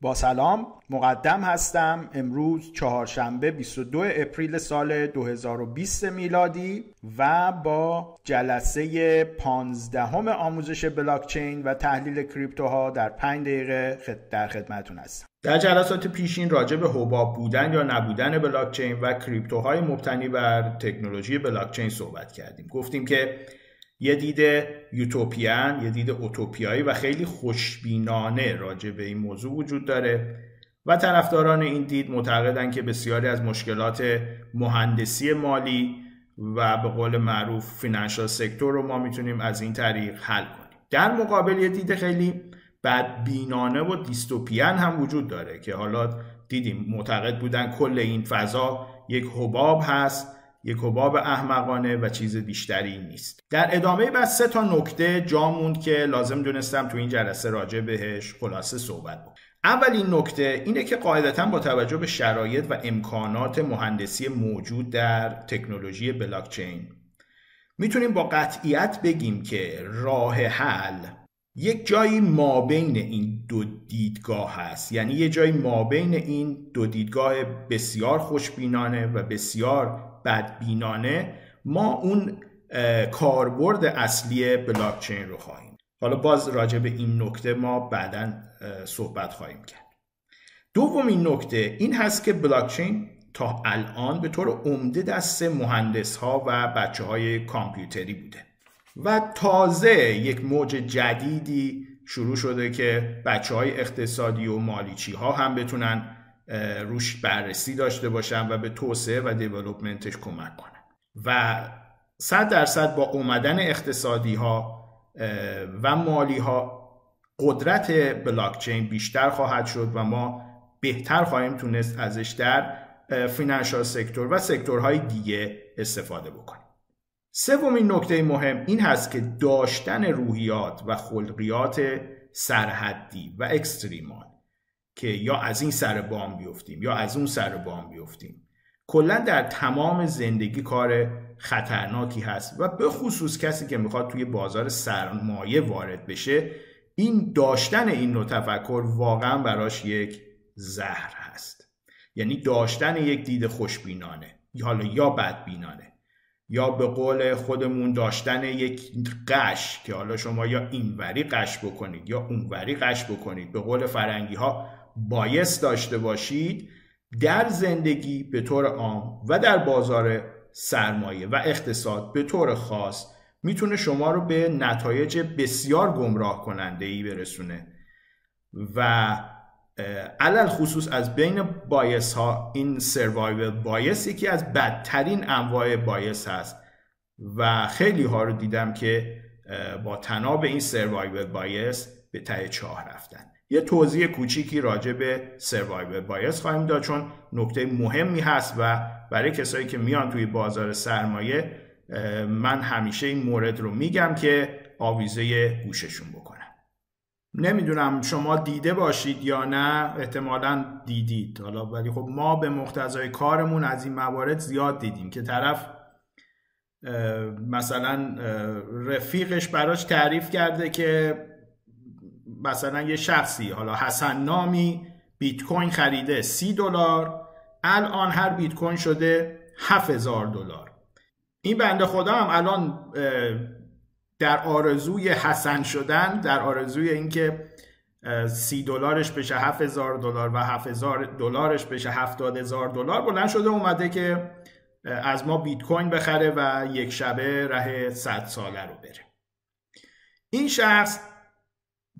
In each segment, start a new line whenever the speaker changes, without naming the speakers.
با سلام مقدم هستم. امروز چهارشنبه 22 اپریل سال 2020 میلادی و با جلسه 15 همه آموزش بلاکچین و تحلیل کریپتوها در 5 دقیقه در خدمتون هستم. در جلسات پیشین راجع به حباب بودن یا نبودن بلاکچین و کریپتوهای مبتنی بر تکنولوژی بلاکچین صحبت کردیم. گفتیم که یه دید یوتوپیان یه دید اوتوپیایی و خیلی خوشبینانه راجع به این موضوع وجود داره. و طرفداران این دید معتقدن که بسیاری از مشکلات مهندسی مالی و به قول معروف فینانشال سکتور رو ما می‌تونیم از این طریق حل کنیم. در مقابل یه دید خیلی بدبینانه و دیستوپیان هم وجود داره که حالا دیدیم معتقد بودن کل این فضا یک حباب هست. یک حباب احمقانه و چیز بیشتری نیست. در ادامه بس سه تا نکته جا موند که لازم دونستم تو این جلسه راجع بهش خلاصه صحبت بود اولین نکته اینه که قاعدتا با توجه به شرایط و امکانات مهندسی موجود در تکنولوژی بلاکچین می‌تونیم با قطعیت بگیم که راه حل یک جایی مابین این دو دیدگاه هست. یعنی یه جایی مابین این دو دیدگاه بسیار خوشبینانه و بسیار بدبینانه ما اون کاربرد اصلی بلاکچین رو خواهیم. حالا باز راجع به این نکته ما بعدا صحبت خواهیم کرد. دومین نکته این هست که بلاکچین تا الان به طور عمده دست مهندس ها و بچه های کامپیوتری بوده و تازه یک موج جدیدی شروع شده که بچه های اقتصادی و مالیچی ها هم بتونن روش بررسی داشته باشن و به توسعه و دیولوپمنتش کمک کنن و صد درصد با اومدن اقتصادی ها و مالی ها قدرت بلاکچین بیشتر خواهد شد و ما بهتر خواهیم تونست ازش در فینانشال سکتور و سکتورهای دیگه استفاده بکنیم. سومین نکته مهم این هست که داشتن روحیات و خلقیات سرحدی و اکستریمال. که یا از این سر بام بیفتیم یا از اون سر بام بیفتیم. کلا در تمام زندگی کار خطرناکی هست و به خصوص کسی که می‌خواد توی بازار سرمایه وارد بشه این داشتن این نوع تفکر واقعا براش یک زهر هست. یعنی داشتن یک دید خوشبینانه حالا یا بدبینانه یا به قول خودمون داشتن یک قش که حالا شما یا اینوری قش بکنید یا اونوری قش بکنید به قول فرنگی ها بایست داشته باشید در زندگی به طور عام و در بازار سرمایه و اقتصاد به طور خاص می‌تونه شما رو به نتایج بسیار گمراه کننده ای برسونه. و علل خصوص از بین بایس ها این سروایول بایس یکی از بدترین انواع بایس هست و خیلی ها رو دیدم که با تناب این سروایول بایس به ته چاه رفتن. یه توضیح کوچیکی راجع به سروایو بایس خواهیم داد چون نکته مهمی هست و برای کسایی که میان توی بازار سرمایه من همیشه این مورد رو میگم که آویزه گوششون بکنم نمی‌دونم شما دیده باشید یا نه احتمالا دیدید. حالا ولی خب ما به مقتضای کارمون از این موارد زیاد دیدیم که طرف مثلا رفیقش براش تعریف کرده که مثلا یه شخصی حالا حسن نامی بیت کوین خریده سی دلار الان هر بیت کوین شده هزار دلار. این بنده خدا هم الان در آرزوی حسن شدن در آرزوی اینکه سی دلارش بشه هزار دلار و هزار دلارش بشه هفتاد هزار دلار بلند شده اومده که از ما بیت کوین بخره و یک شبه ره صد ساله رو بره. این شخص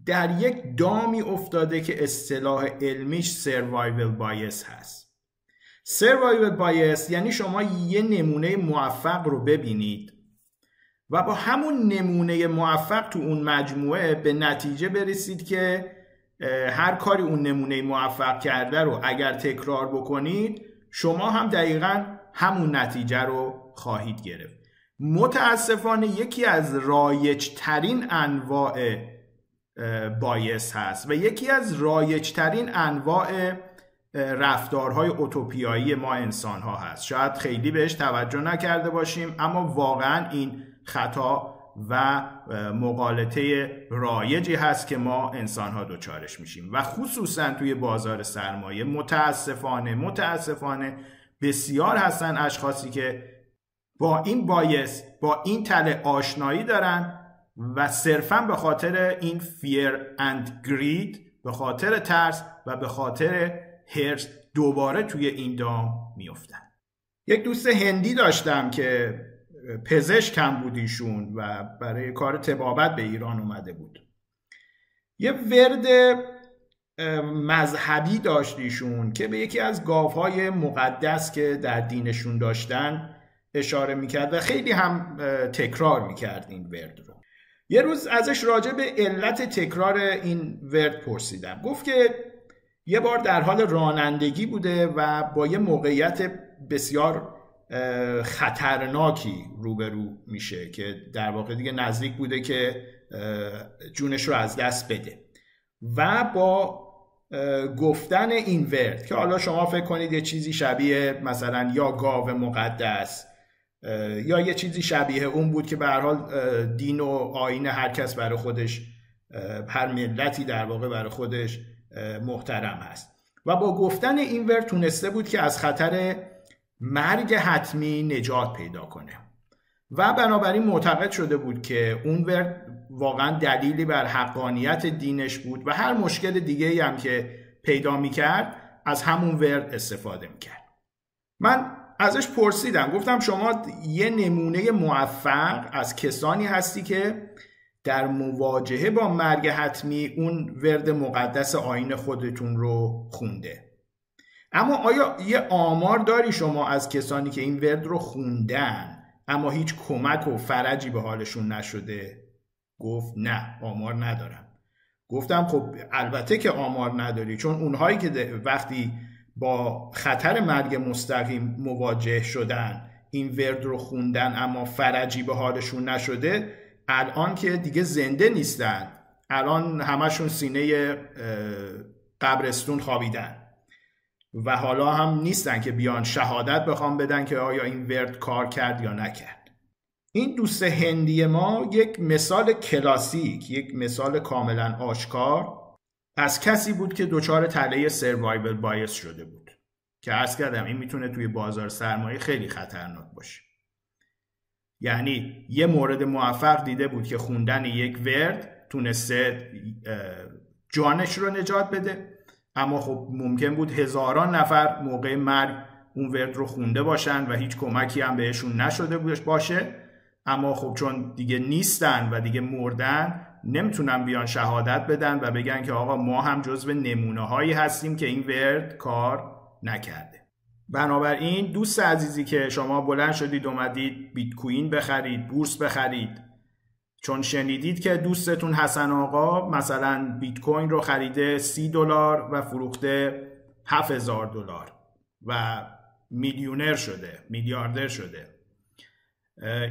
در یک دامی افتاده که اصطلاح علمیش سروایول بایس هست. سروایول بایس یعنی شما یه نمونه موفق رو ببینید و با همون نمونه موفق تو اون مجموعه به نتیجه برسید که هر کاری اون نمونه موفق کرده رو اگر تکرار بکنید شما هم دقیقا همون نتیجه رو خواهید گرفت. متاسفانه یکی از رایج ترین انواع بایس هست. و یکی از رایجترین انواع رفتارهای اوتوپیایی ما انسان ها هست. شاید خیلی بهش توجه نکرده باشیم اما واقعا این خطا و مقالطه رایجی هست که ما انسان ها دوچارش میشیم. و خصوصا توی بازار سرمایه متاسفانه متاسفانه بسیار هستن اشخاصی که با این بایس با این تله آشنایی دارن و صرفا به خاطر این فیر اند گرید به خاطر ترس و به خاطر هرس دوباره توی این دام میفتن یک دوست هندی داشتم که پزشک هم بودیشون و برای کار تبابت به ایران اومده بود. یه ورد مذهبی داشتیشون که به یکی از گاوهای مقدس که در دینشون داشتن اشاره می‌کرد و خیلی هم تکرار می‌کرد این ورد رو. یه روز ازش راجع به علت تکرار این ورد پرسیدم. گفت که یه بار در حال رانندگی بوده و با یه موقعیت بسیار خطرناکی روبرو میشه که در واقع دیگه نزدیک بوده که جونش رو از دست بده. و با گفتن این ورد که حالا شما فکر کنید یه چیزی شبیه مثلا یا گاو مقدس یا یه چیزی شبیه اون بود که به حال دین و آین هر کس برای خودش هر ملتی در واقع برای خودش محترم هست و با گفتن این ورد تونسته بود که از خطر مرگ حتمی نجات پیدا کنه. و بنابراین معتقد شده بود که اون ورد واقعا دلیلی بر حقانیت دینش بود و هر مشکل دیگه هم که پیدا می‌کرد از همون ورد استفاده می‌کرد. من ازش پرسیدم. گفتم شما یه نمونه موفق از کسانی هستی که در مواجهه با مرگ حتمی اون ورد مقدس آین خودتون رو خونده. اما آیا یه آمار داری شما از کسانی که این ورد رو خوندن اما هیچ کمک و فرجی به حالشون نشده؟ گفت نه آمار ندارم. گفتم خب البته که آمار نداری چون اونهایی که وقتی با خطر مرگ مستقیم مواجه شدن. این ورد رو خوندن اما فرجی به حالشون نشده. الان که دیگه زنده نیستن. الان همشون سینه قبرستون خوابیدن. و حالا هم نیستن که بیان شهادت بخوام بدن که آیا این ورد کار کرد یا نکرد. این دوست هندی ما یک مثال کلاسیک یک مثال کاملا آشکار. از کسی بود که دچار تله سروایول بایس شده بود. که عرض کردم این می‌تونه توی بازار سرمایه خیلی خطرناک باشه. یعنی یه مورد موفق دیده بود که خوندن یک ورد تونسته جانش رو نجات بده. اما خب ممکن بود هزاران نفر موقع مرگ اون ورد رو خونده باشن و هیچ کمکی هم بهشون نشده باشه. اما خب چون دیگه نیستن و دیگه مردن نمی‌تونن بیان شهادت بدن و بگن که آقا ما هم جزو نمونه هایی هستیم که این ورد کار نکرده. بنابراین دوست عزیزی که شما بلند شدید اومدید بیت کوین بخرید بورس بخرید چون شنیدید که دوستتون حسن آقا مثلا بیت کوین رو خریده سی دلار و فروخته هزار دلار و میلیونر شده میلیاردر شده.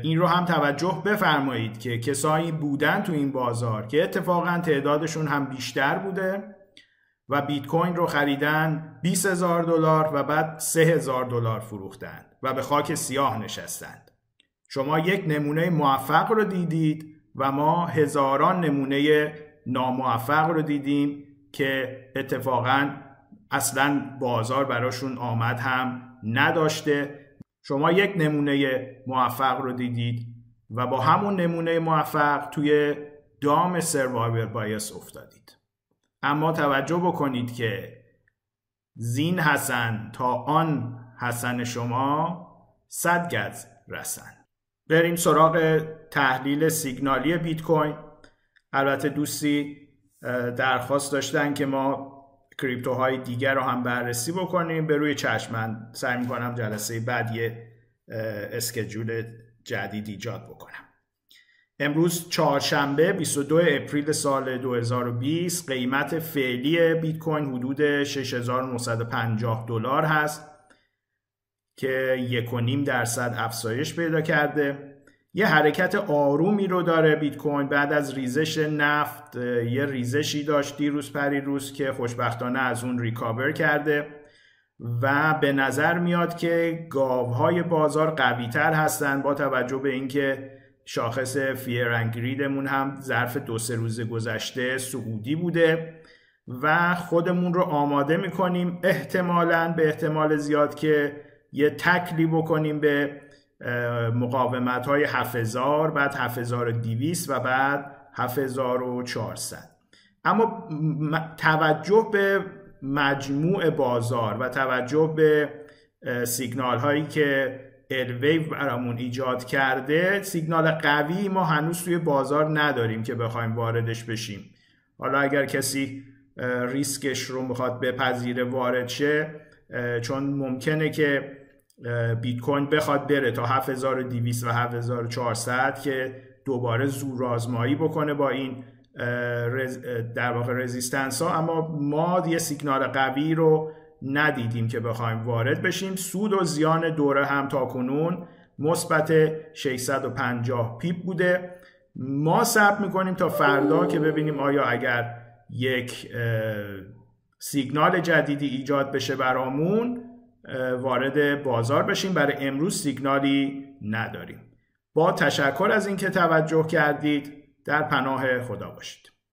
این رو هم توجه بفرمایید که کسایی بودن تو این بازار که اتفاقا تعدادشون هم بیشتر بوده و بیت کوین رو خریدن 20 هزار دلار و بعد 3 هزار دلار فروختند و به خاک سیاه نشستند. شما یک نمونه موفق رو دیدید و ما هزاران نمونه ناموفق رو دیدیم که اتفاقا اصلا بازار براشون آمد هم نداشته. شما یک نمونه موفق رو دیدید و با همون نمونه موفق توی دام سروایور بایس افتادید. اما توجه بکنید که زین حسن تا آن حسن شما صد گز رسن. بریم سراغ تحلیل سیگنالی بیت کوین. البته دوستی درخواست داشتن که ما کریپتوهای دیگر رو هم بررسی بکنیم. به روی چشمن سعی می‌کنم جلسه بعد یه اسکجول جدید ایجاد بکنم. امروز چهارشنبه 22 اپریل سال 2020 قیمت فعلی بیت کوین حدود 6950 دلار هست که 1.5 درصد افزایش پیدا کرده. یه حرکت آرومی رو داره بیت کوین بعد از ریزش نفت یه ریزشی داشت دیروز پریروز که خوشبختانه از اون ریکاور کرده و به نظر میاد که گاوهای بازار قویتر هستند با توجه به اینکه شاخص فیرنگریدمون هم ظرف دو سه روز گذشته سعودی بوده و خودمون رو آماده می‌کنیم احتمالا به احتمال زیاد که یه تکلی بکنیم به مقاومت های 7000 بعد 7200 و بعد 7400 اما توجه به مجموع بازار و توجه به سیگنال هایی که الویو برامون ایجاد کرده سیگنال قوی ما هنوز توی بازار نداریم که بخوایم واردش بشیم. حالا اگر کسی ریسکش رو می‌خواد بپذیره وارد شه چون ممکنه که بیت کوین بخواد بره تا 7200 و 7400 که دوباره زور آزمایی بکنه با این در واقع resistance ها. اما ما یه سیگنال قوی رو ندیدیم که بخوایم وارد بشیم. سود و زیان دوره هم تا کنون مثبت 650 pip بوده. ما ثبت می‌کنیم تا فردا که ببینیم آیا اگر یک سیگنال جدیدی ایجاد بشه برامون وارد بازار بشیم. برای امروز سیگنالی نداریم. با تشکر از اینکه توجه کردید. در پناه خدا باشید.